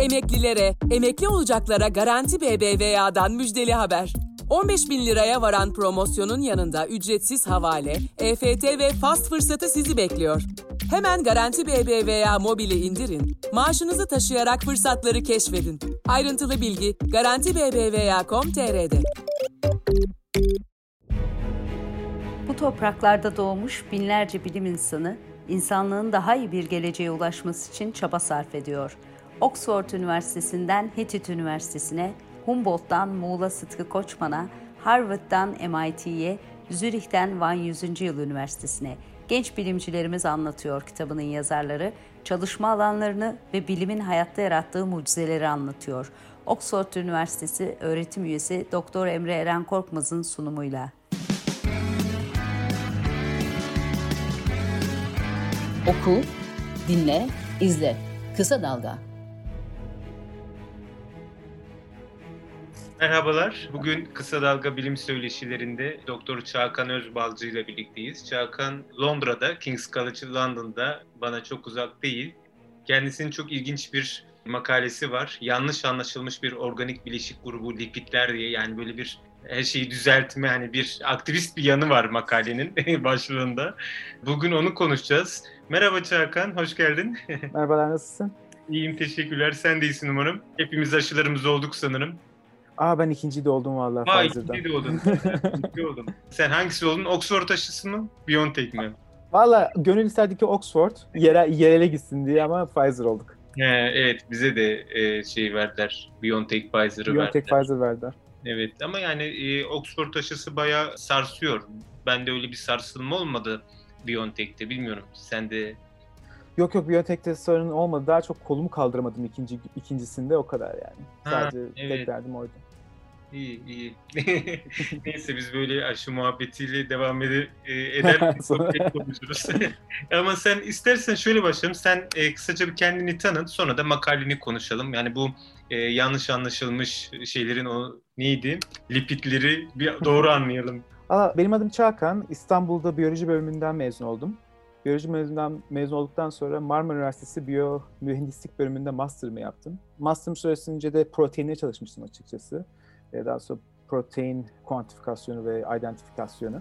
Emeklilere, emekli olacaklara Garanti BBVA'dan müjdeli haber. 15 bin liraya varan promosyonun yanında ücretsiz havale, EFT ve fast fırsatı sizi bekliyor. Hemen Garanti BBVA mobili indirin, maaşınızı taşıyarak fırsatları keşfedin. Ayrıntılı bilgi Garanti BBVA.com.tr'de. Bu topraklarda doğmuş binlerce bilim insanı, insanlığın daha iyi bir geleceğe ulaşması için çaba sarf ediyor. Oxford Üniversitesi'nden Hittit Üniversitesi'ne, Humboldt'tan Muğla Sıtkı Koçman'a, Harvard'dan MIT'ye, Zürih'ten Van 100. Yıl Üniversitesi'ne genç bilimcilerimiz anlatıyor kitabının yazarları, çalışma alanlarını ve bilimin hayatta yarattığı mucizeleri anlatıyor. Oxford Üniversitesi öğretim üyesi Doktor Emre Eren Korkmaz'ın sunumuyla. Oku, dinle, izle. Kısa Dalga. Merhabalar. Bugün Kısa Dalga Bilim Söyleşilerinde Doktor Çağkan Özbalcı ile birlikteyiz. Çağkan Londra'da, King's College London'da bana çok uzak değil. Kendisinin çok ilginç bir makalesi var. Yanlış anlaşılmış bir organik bileşik grubu lipidler diye yani böyle bir her şeyi düzeltme hani bir aktivist bir yanı var makalenin başlığında. Bugün onu konuşacağız. Merhaba Çağkan, hoş geldin. Merhabalar, nasılsın? İyiyim, teşekkürler. Sen de iyisin umarım. Hepimiz aşılarımız olduk sanırım. Aa ben ikinci de oldum valla Aa ikinci de oldun. ikinci oldum. Sen hangisi oldun? Oxford aşısı mı? BioNTech mi? Valla gönül isterdi ki Oxford yere, yerele gitsin diye ama Pfizer olduk. He, evet bize de e, şey verdiler. BioNTech Pfizer'ı BioNTech verdiler. Pfizer verdiler. Evet ama yani e, Oxford aşısı bayağı sarsıyor. Bende öyle bir sarsılma olmadı BioNTech'te bilmiyorum. Sen de Yok yok BioNTech'te sorun olmadı. Daha çok kolumu kaldıramadım ikinci ikincisinde o kadar yani. Ha, Sadece evet. tek derdim oydu. İyi iyi. Neyse biz böyle aşı muhabbetiyle devam ede, e, eder konuşuruz. Ama sen istersen şöyle başlayalım. Sen e, kısaca bir kendini tanıt sonra da makaleni konuşalım. Yani bu e, yanlış anlaşılmış şeylerin o neydi? Lipidleri bir doğru anlayalım. Aa, benim adım Çağkan. İstanbul'da biyoloji bölümünden mezun oldum. Biyoloji bölümünden mezun olduktan sonra Marmara Üniversitesi Biyo Mühendislik bölümünde master'ımı yaptım. Master'ım süresince de proteinle çalışmıştım açıkçası. Ee, Daha sonra protein kuantifikasyonu ve identifikasyonu.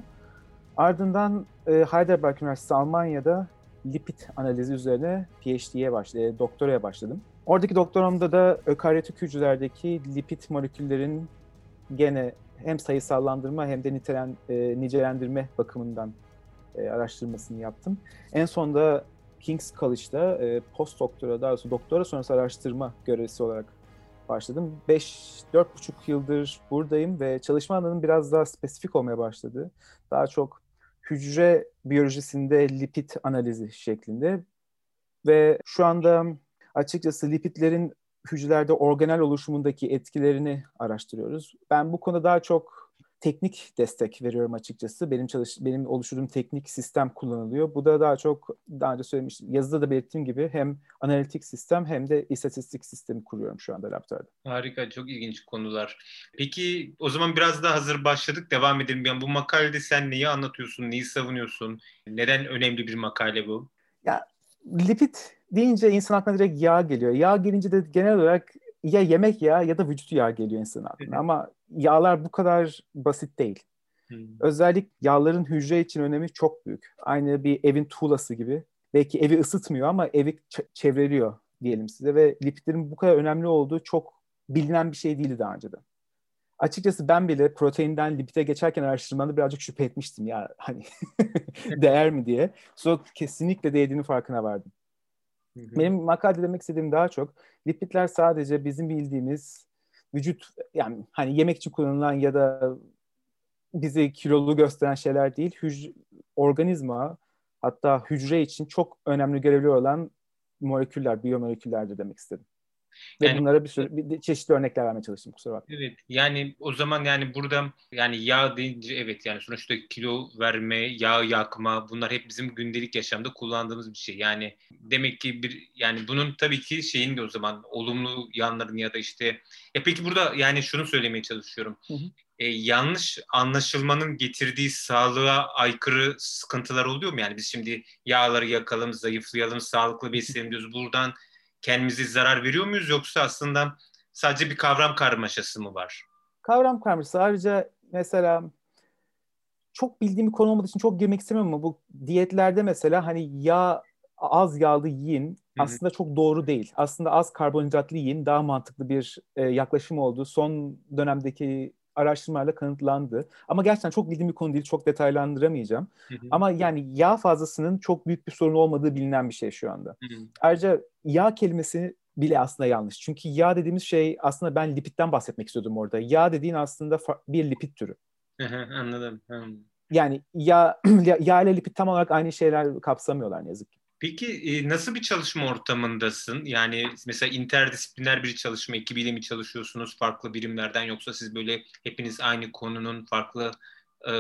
Ardından e, Heidelberg Üniversitesi Almanya'da lipid analizi üzerine PhD'ye başladım, doktoraya başladım. Oradaki doktoramda da ökaryotik hücrelerdeki lipid moleküllerin gene hem sayısallandırma hem de nitelen, e, nicelendirme bakımından e, araştırmasını yaptım. En sonunda King's College'da e, post doktora, daha doğrusu doktora sonrası araştırma görevlisi olarak başladım. 5-4,5 yıldır buradayım ve çalışma alanım biraz daha spesifik olmaya başladı. Daha çok hücre biyolojisinde lipid analizi şeklinde ve şu anda açıkçası lipidlerin hücrelerde organel oluşumundaki etkilerini araştırıyoruz. Ben bu konuda daha çok teknik destek veriyorum açıkçası. Benim çalış benim oluşturduğum teknik sistem kullanılıyor. Bu da daha çok daha önce söylemiştim. Yazıda da belirttiğim gibi hem analitik sistem hem de istatistik sistemi kuruyorum şu anda laboratuvarda. Harika, çok ilginç konular. Peki o zaman biraz daha hazır başladık, devam edelim. Yani bu makalede sen neyi anlatıyorsun, neyi savunuyorsun? Neden önemli bir makale bu? Ya lipid deyince insan aklına direkt yağ geliyor. Yağ gelince de genel olarak ya yemek yağı ya da vücut yağı geliyor insanın aklına. Ama yağlar bu kadar basit değil. Hmm. Özellikle yağların hücre için önemi çok büyük. Aynı bir evin tuğlası gibi. Belki evi ısıtmıyor ama evi ç- çevreliyor diyelim size ve lipidlerin bu kadar önemli olduğu çok bilinen bir şey değildi daha önceden. Açıkçası ben bile proteinden lipide geçerken araştırmada birazcık şüphe etmiştim ya hani değer mi diye. Sonra kesinlikle değdiğini farkına vardım. Hı hı. Benim makalede demek istediğim daha çok lipidler sadece bizim bildiğimiz vücut yani hani yemek için kullanılan ya da bizi kilolu gösteren şeyler değil. Hücre, organizma hatta hücre için çok önemli görevli olan moleküller, biyomoleküllerdir demek istedim. Ve Yani- bunlara bir sürü bir, çeşitli örnekler vermeye çalıştım kusura bakma. Evet yani o zaman yani burada yani yağ deyince evet yani sonuçta kilo verme, yağ yakma bunlar hep bizim gündelik yaşamda kullandığımız bir şey. Yani demek ki bir yani bunun tabii ki şeyin de o zaman olumlu yanlarını ya da işte ya peki burada yani şunu söylemeye çalışıyorum. Hı hı. E, yanlış anlaşılmanın getirdiği sağlığa aykırı sıkıntılar oluyor mu? Yani biz şimdi yağları yakalım, zayıflayalım, sağlıklı beslenelim diyoruz. Buradan kendimize zarar veriyor muyuz yoksa aslında sadece bir kavram karmaşası mı var? Kavram karmaşası. Ayrıca mesela çok bildiğim bir konu olmadığı için çok girmek istemiyorum ama bu diyetlerde mesela hani yağ az yağlı yiyin aslında çok doğru değil. Aslında az karbonhidratlı yiyin daha mantıklı bir e, yaklaşım oldu. Son dönemdeki araştırmalarla kanıtlandı. Ama gerçekten çok bildiğim bir konu değil. Çok detaylandıramayacağım. Hı hı. Ama yani yağ fazlasının çok büyük bir sorun olmadığı bilinen bir şey şu anda. Hı hı. Ayrıca yağ kelimesi bile aslında yanlış. Çünkü yağ dediğimiz şey aslında ben lipitten bahsetmek istiyordum orada. Yağ dediğin aslında bir lipid türü. Anladım. Yani yağ, yağ ile lipid tam olarak aynı şeyler kapsamıyorlar ne yazık ki. Peki nasıl bir çalışma ortamındasın? Yani mesela interdisipliner bir çalışma ekibiyle mi çalışıyorsunuz farklı birimlerden yoksa siz böyle hepiniz aynı konunun farklı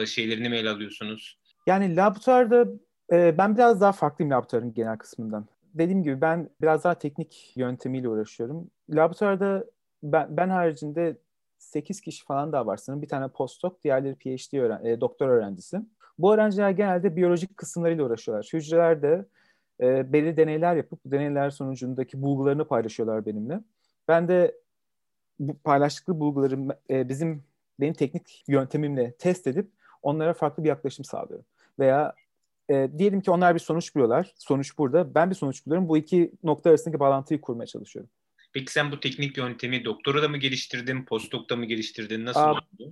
şeylerini mi ele alıyorsunuz? Yani laboratuvarda ben biraz daha farklıyım laboratuvarın genel kısmından. Dediğim gibi ben biraz daha teknik yöntemiyle uğraşıyorum. Laboratuvarda ben, ben haricinde 8 kişi falan daha var sanırım. Bir tane postdoc, diğerleri PhD öğren e, doktor öğrencisi. Bu öğrenciler genelde biyolojik kısımlarıyla uğraşıyorlar. Hücrelerde e, belirli deneyler yapıp bu deneyler sonucundaki bulgularını paylaşıyorlar benimle. Ben de bu paylaştıkları bulguları e, bizim benim teknik yöntemimle test edip onlara farklı bir yaklaşım sağlıyorum. Veya e, diyelim ki onlar bir sonuç buluyorlar. Sonuç burada. Ben bir sonuç buluyorum. Bu iki nokta arasındaki bağlantıyı kurmaya çalışıyorum. Peki sen bu teknik yöntemi doktora da mı geliştirdin, postdokta mı geliştirdin? Nasıl Aa, oldu?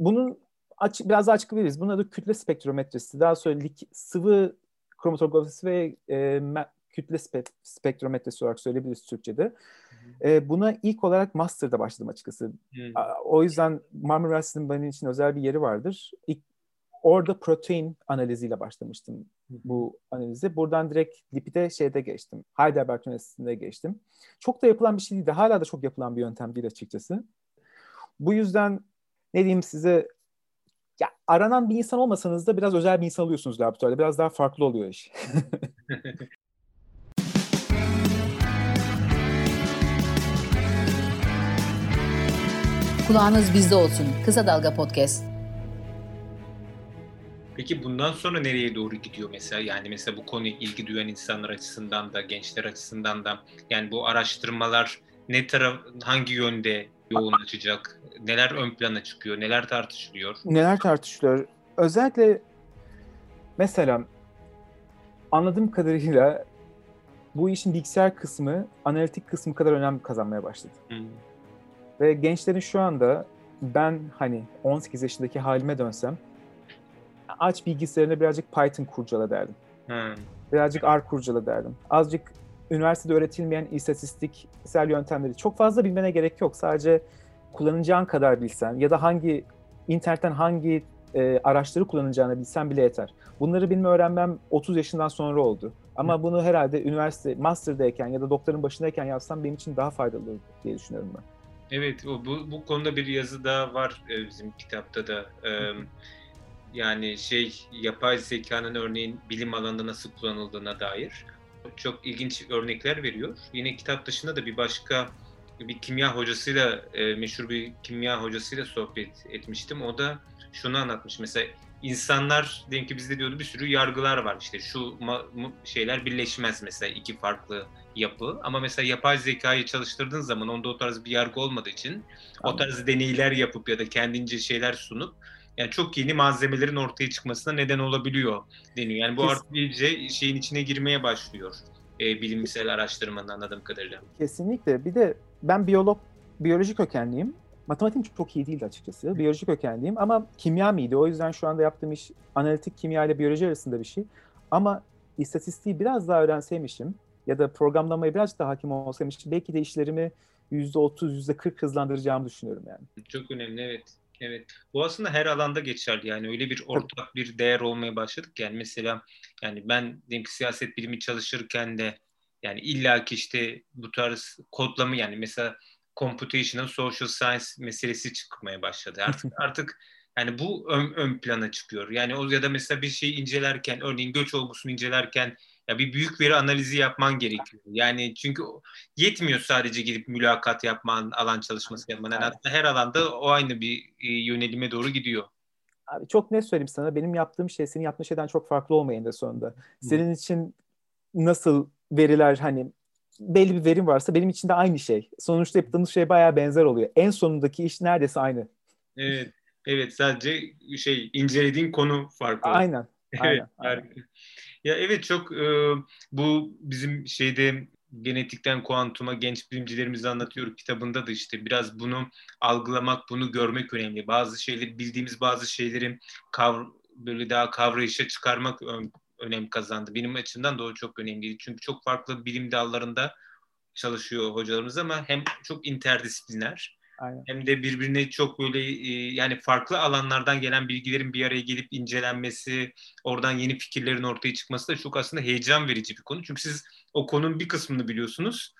Bunun aç, biraz daha açıklayabiliriz. Bunun adı kütle spektrometresi. Daha sonra sıvı kromatografisi ve e, kütle spe- spektrometresi olarak söyleyebiliriz Türkçe'de. E, buna ilk olarak master'da başladım açıkçası. Hı. O yüzden Marmara Üniversitesi'nin benim için özel bir yeri vardır. İlk, orada protein analiziyle başlamıştım bu analize. Buradan direkt lipide şeyde geçtim. Heidelberg Üniversitesi'nde geçtim. Çok da yapılan bir şey değildi. Hala da çok yapılan bir yöntem değil açıkçası. Bu yüzden ne diyeyim size aranan bir insan olmasanız da biraz özel bir insan oluyorsunuz laboratuvarda. Biraz daha farklı oluyor iş. Kulağınız bizde olsun. Kısa Dalga Podcast. Peki bundan sonra nereye doğru gidiyor mesela? Yani mesela bu konuya ilgi duyan insanlar açısından da, gençler açısından da yani bu araştırmalar ne taraf hangi yönde yoğunlaşacak? Neler ön plana çıkıyor? Neler tartışılıyor? Neler tartışılıyor? Özellikle mesela anladığım kadarıyla bu işin bilgisayar kısmı analitik kısmı kadar önem kazanmaya başladı. Hmm. Ve gençlerin şu anda ben hani 18 yaşındaki halime dönsem aç bilgisayarına birazcık Python kurcala derdim. Hmm. Birazcık R kurcala derdim. Azıcık üniversitede öğretilmeyen istatistiksel yöntemleri çok fazla bilmene gerek yok. Sadece kullanacağın kadar bilsen ya da hangi internetten hangi e, araçları kullanacağını bilsen bile yeter. Bunları bilme öğrenmem 30 yaşından sonra oldu. Ama bunu herhalde üniversite, master'dayken ya da doktorun başındayken yapsam benim için daha faydalı olur diye düşünüyorum ben. Evet, o, bu, bu konuda bir yazı da var e, bizim kitapta da. E, yani şey, yapay zekanın örneğin bilim alanında nasıl kullanıldığına dair çok ilginç örnekler veriyor. Yine kitap dışında da bir başka bir kimya hocasıyla, e, meşhur bir kimya hocasıyla sohbet etmiştim. O da şunu anlatmış. Mesela insanlar diyelim ki bizde diyordu bir sürü yargılar var. İşte şu şeyler birleşmez mesela iki farklı yapı. Ama mesela yapay zekayı çalıştırdığın zaman onda o tarz bir yargı olmadığı için o tarz deneyler yapıp ya da kendince şeyler sunup yani çok yeni malzemelerin ortaya çıkmasına neden olabiliyor deniyor. Yani bu Kes- artık iyice şeyin içine girmeye başlıyor e, bilimsel araştırmanın anladığım kadarıyla. Kesinlikle. Bir de ben biyolog, biyoloji kökenliyim. Matematiğim çok iyi değildi açıkçası. Biyoloji kökenliyim ama kimya mıydı? O yüzden şu anda yaptığım iş analitik kimya ile biyoloji arasında bir şey. Ama istatistiği biraz daha öğrenseymişim ya da programlamayı biraz daha hakim olsaymışım belki de işlerimi %30, %40 hızlandıracağımı düşünüyorum yani. Çok önemli evet. Evet. Bu aslında her alanda geçerli. Yani öyle bir ortak bir değer olmaya başladık. Yani mesela yani ben diyelim ki siyaset bilimi çalışırken de yani illaki işte bu tarz kodlama yani mesela computational social science meselesi çıkmaya başladı. Artık artık yani bu ön, ön plana çıkıyor. Yani o ya da mesela bir şeyi incelerken örneğin göç olgusunu incelerken ya bir büyük veri analizi yapman gerekiyor. Yani çünkü yetmiyor sadece gidip mülakat yapman, alan çalışması yapman. Yani aslında her alanda o aynı bir e, yönelime doğru gidiyor. Abi çok ne söyleyeyim sana. Benim yaptığım şey senin yaptığın şeyden çok farklı olmayın da sonunda. Senin için nasıl veriler hani belli bir verim varsa benim için de aynı şey. Sonuçta yaptığımız şey bayağı benzer oluyor. En sonundaki iş neredeyse aynı. Evet. Evet sadece şey incelediğin konu farklı. Aynen. evet. Aynen. Ya evet çok e, bu bizim şeyde genetikten kuantuma genç bilimcilerimize anlatıyor kitabında da işte biraz bunu algılamak, bunu görmek önemli. Bazı şeyleri bildiğimiz bazı şeyleri kavr böyle daha kavrayışa çıkarmak önem kazandı. Benim açımdan da o çok önemliydi. Çünkü çok farklı bilim dallarında çalışıyor hocalarımız ama hem çok interdisipliner Aynen. hem de birbirine çok böyle e, yani farklı alanlardan gelen bilgilerin bir araya gelip incelenmesi, oradan yeni fikirlerin ortaya çıkması da çok aslında heyecan verici bir konu. Çünkü siz o konunun bir kısmını biliyorsunuz.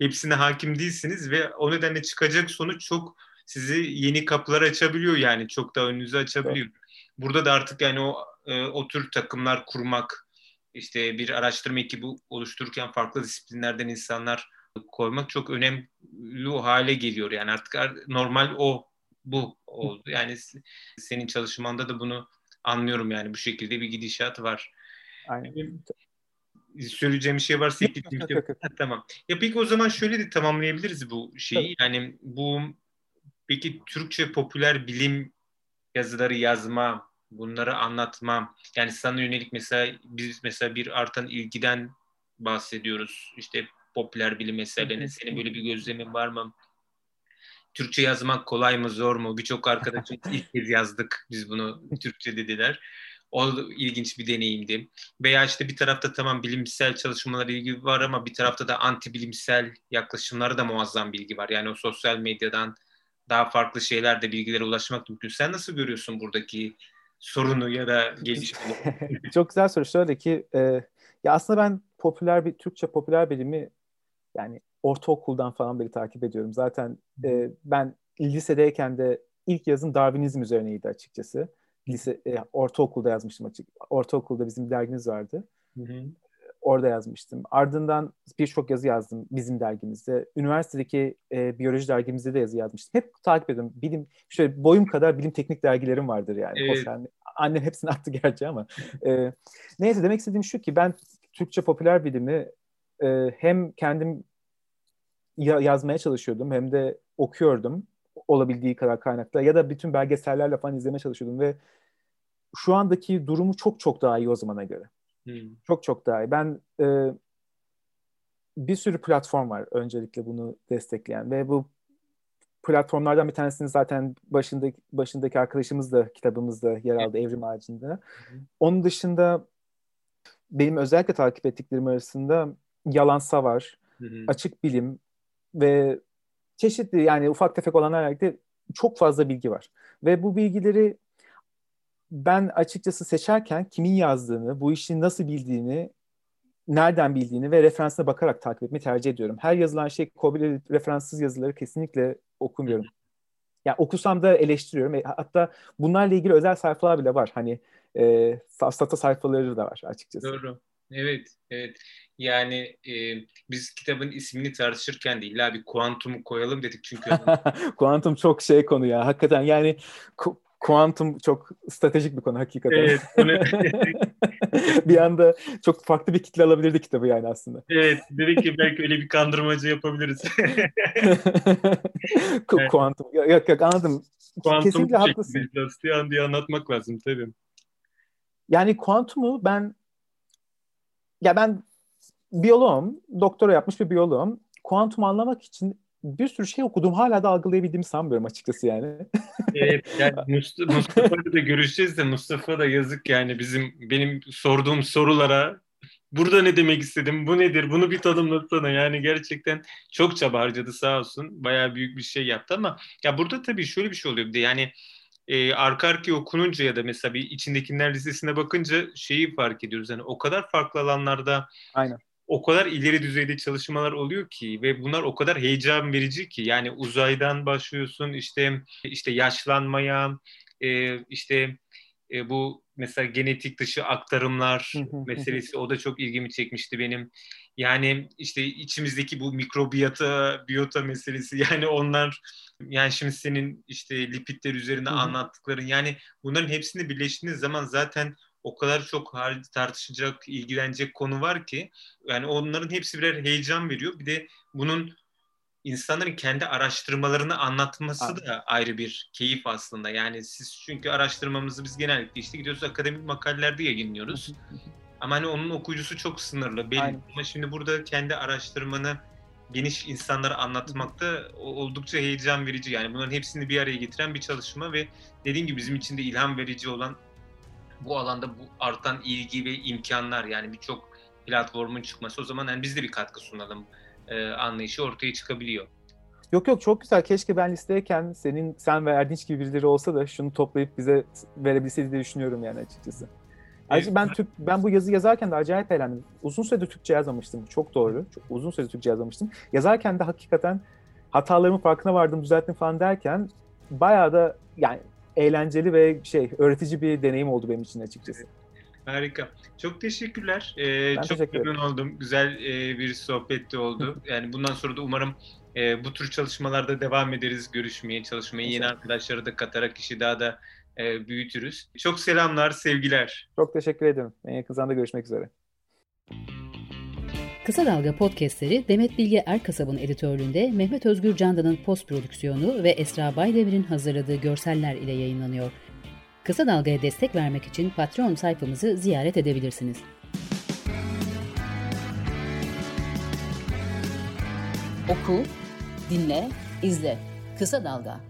Hepsine hakim değilsiniz ve o nedenle çıkacak sonuç çok sizi yeni kapılar açabiliyor yani çok da önünüzü açabiliyor. Evet. Burada da artık yani o e, o tür takımlar kurmak, işte bir araştırma ekibi oluştururken farklı disiplinlerden insanlar koymak çok önemli hale geliyor. Yani artık normal o bu oldu. Yani senin çalışmanda da bunu anlıyorum yani bu şekilde bir gidişat var. Aynen. Söyleyeceğim bir şey varsa yok. tamam. Ya peki o zaman şöyle de tamamlayabiliriz bu şeyi. Tabii. Yani bu peki Türkçe popüler bilim yazıları yazma bunları anlatmam. Yani sana yönelik mesela biz mesela bir artan ilgiden bahsediyoruz. İşte popüler bilim meselelerine. Senin böyle bir gözlemin var mı? Türkçe yazmak kolay mı zor mu? Birçok arkadaşım ilk kez yazdık biz bunu Türkçe dediler. O ilginç bir deneyimdi. Veya işte bir tarafta tamam bilimsel çalışmalara ilgi var ama bir tarafta da anti bilimsel yaklaşımlara da muazzam bilgi var. Yani o sosyal medyadan daha farklı şeyler de bilgilere ulaşmak mümkün. Sen nasıl görüyorsun buradaki sorunu ya da gelişmeyi? Çok güzel soru. Şöyle ki e, ya aslında ben popüler bir Türkçe popüler bilimi yani ortaokuldan falan beri takip ediyorum. Zaten e, ben lisedeyken de ilk yazım Darwinizm üzerineydi açıkçası. Lise, e, ortaokulda yazmıştım açık. Ortaokulda bizim dergimiz vardı. Hı hı. Orada yazmıştım. Ardından birçok yazı yazdım bizim dergimizde. Üniversitedeki e, biyoloji dergimizde de yazı yazmıştım. Hep takip ediyorum. Bilim, şöyle boyum kadar bilim teknik dergilerim vardır yani. Evet. yani annem hepsini attı gerçi ama. E, neyse demek istediğim şu ki ben Türkçe popüler bilimi e, hem kendim ya, yazmaya çalışıyordum hem de okuyordum olabildiği kadar kaynakla ya da bütün belgesellerle falan izlemeye çalışıyordum ve şu andaki durumu çok çok daha iyi o zamana göre. Hmm. Çok çok daha iyi. Ben e, bir sürü platform var öncelikle bunu destekleyen ve bu platformlardan bir tanesini zaten başındaki başındaki arkadaşımız da kitabımızda yer aldı Evrim Ağacı'nda. Onun dışında benim özellikle takip ettiklerim arasında Yalansa var, Açık Bilim ve çeşitli yani ufak tefek olan herhalde çok fazla bilgi var. Ve bu bilgileri ben açıkçası seçerken kimin yazdığını, bu işi nasıl bildiğini, nereden bildiğini ve referansına bakarak takip etmeyi tercih ediyorum. Her yazılan şey Kobe referanssız yazıları kesinlikle okumuyorum. Yani okusam da eleştiriyorum. E, hatta bunlarla ilgili özel sayfalar bile var. Hani e, safsata sayfaları da var açıkçası. Doğru. Evet, evet. Yani e, biz kitabın ismini tartışırken de illa bir kuantum koyalım dedik çünkü. kuantum çok şey konu ya. Hakikaten yani kuantum çok stratejik bir konu hakikaten. Evet. bir anda çok farklı bir kitle alabilirdi kitabı yani aslında. Evet. Dedik ki belki öyle bir kandırmacı yapabiliriz. kuantum. Yok yok anladım. Kuantum Kesinlikle haklısın. Diye anlatmak lazım tabii. Yani kuantumu ben ya ben biyoloğum, doktora yapmış bir biyoloğum. Kuantum anlamak için bir sürü şey okudum. Hala da algılayabildiğimi sanmıyorum açıkçası yani. evet yani Mustafa'yla da görüşeceğiz de Mustafa da yazık yani bizim benim sorduğum sorulara burada ne demek istedim, bu nedir, bunu bir tanımlasana. Yani gerçekten çok çaba harcadı sağ olsun. Bayağı büyük bir şey yaptı ama ya burada tabii şöyle bir şey oluyor yani e, arka arkaya okununca ya da mesela bir içindekiler listesine bakınca şeyi fark ediyoruz. Yani o kadar farklı alanlarda Aynen. o kadar ileri düzeyde çalışmalar oluyor ki ve bunlar o kadar heyecan verici ki yani uzaydan başlıyorsun işte işte yaşlanmaya e, işte e, bu mesela genetik dışı aktarımlar meselesi o da çok ilgimi çekmişti benim. Yani işte içimizdeki bu mikrobiyata, biyota meselesi yani onlar yani şimdi senin işte lipidler üzerine anlattıkların yani bunların hepsini birleştiğiniz zaman zaten o kadar çok tartışacak, ilgilenecek konu var ki yani onların hepsi birer heyecan veriyor. Bir de bunun insanların kendi araştırmalarını anlatması Abi. da ayrı bir keyif aslında. Yani siz çünkü araştırmamızı biz genellikle işte gidiyoruz akademik makalelerde yayınlıyoruz. Ama hani onun okuyucusu çok sınırlı belli. Aynen. Ama şimdi burada kendi araştırmanı geniş insanlara anlatmakta oldukça heyecan verici. Yani bunların hepsini bir araya getiren bir çalışma ve dediğim gibi bizim için de ilham verici olan bu alanda bu artan ilgi ve imkanlar yani birçok platformun çıkması o zaman yani biz de bir katkı sunalım e, anlayışı ortaya çıkabiliyor. Yok yok çok güzel. Keşke ben listeyken senin sen ve Erdinç gibi birileri olsa da şunu toplayıp bize verebilseydi diye düşünüyorum yani açıkçası. Ayrıca ben Türk, ben bu yazı yazarken de acayip eğlendim. Uzun süredir Türkçe yazmamıştım. Çok doğru. Çok uzun süredir Türkçe yazmamıştım. Yazarken de hakikaten hatalarımın farkına vardım, düzelttim falan derken bayağı da yani eğlenceli ve şey öğretici bir deneyim oldu benim için açıkçası. Harika. Çok teşekkürler. Ee, ben çok teşekkür memnun oldum. Güzel e, bir sohbetti oldu. yani bundan sonra da umarım e, bu tür çalışmalarda devam ederiz görüşmeye, çalışmaya. Yeni arkadaşları da katarak işi daha da e, büyütürüz. Çok selamlar, sevgiler. Çok teşekkür ederim. En yakın zamanda görüşmek üzere. Kısa Dalga podcastleri Demet Bilge Erkasab'ın editörlüğünde Mehmet Özgür Candan'ın post prodüksiyonu ve Esra Baydemir'in hazırladığı görseller ile yayınlanıyor. Kısa Dalga'ya destek vermek için Patreon sayfamızı ziyaret edebilirsiniz. Oku, dinle, izle. Kısa Dalga.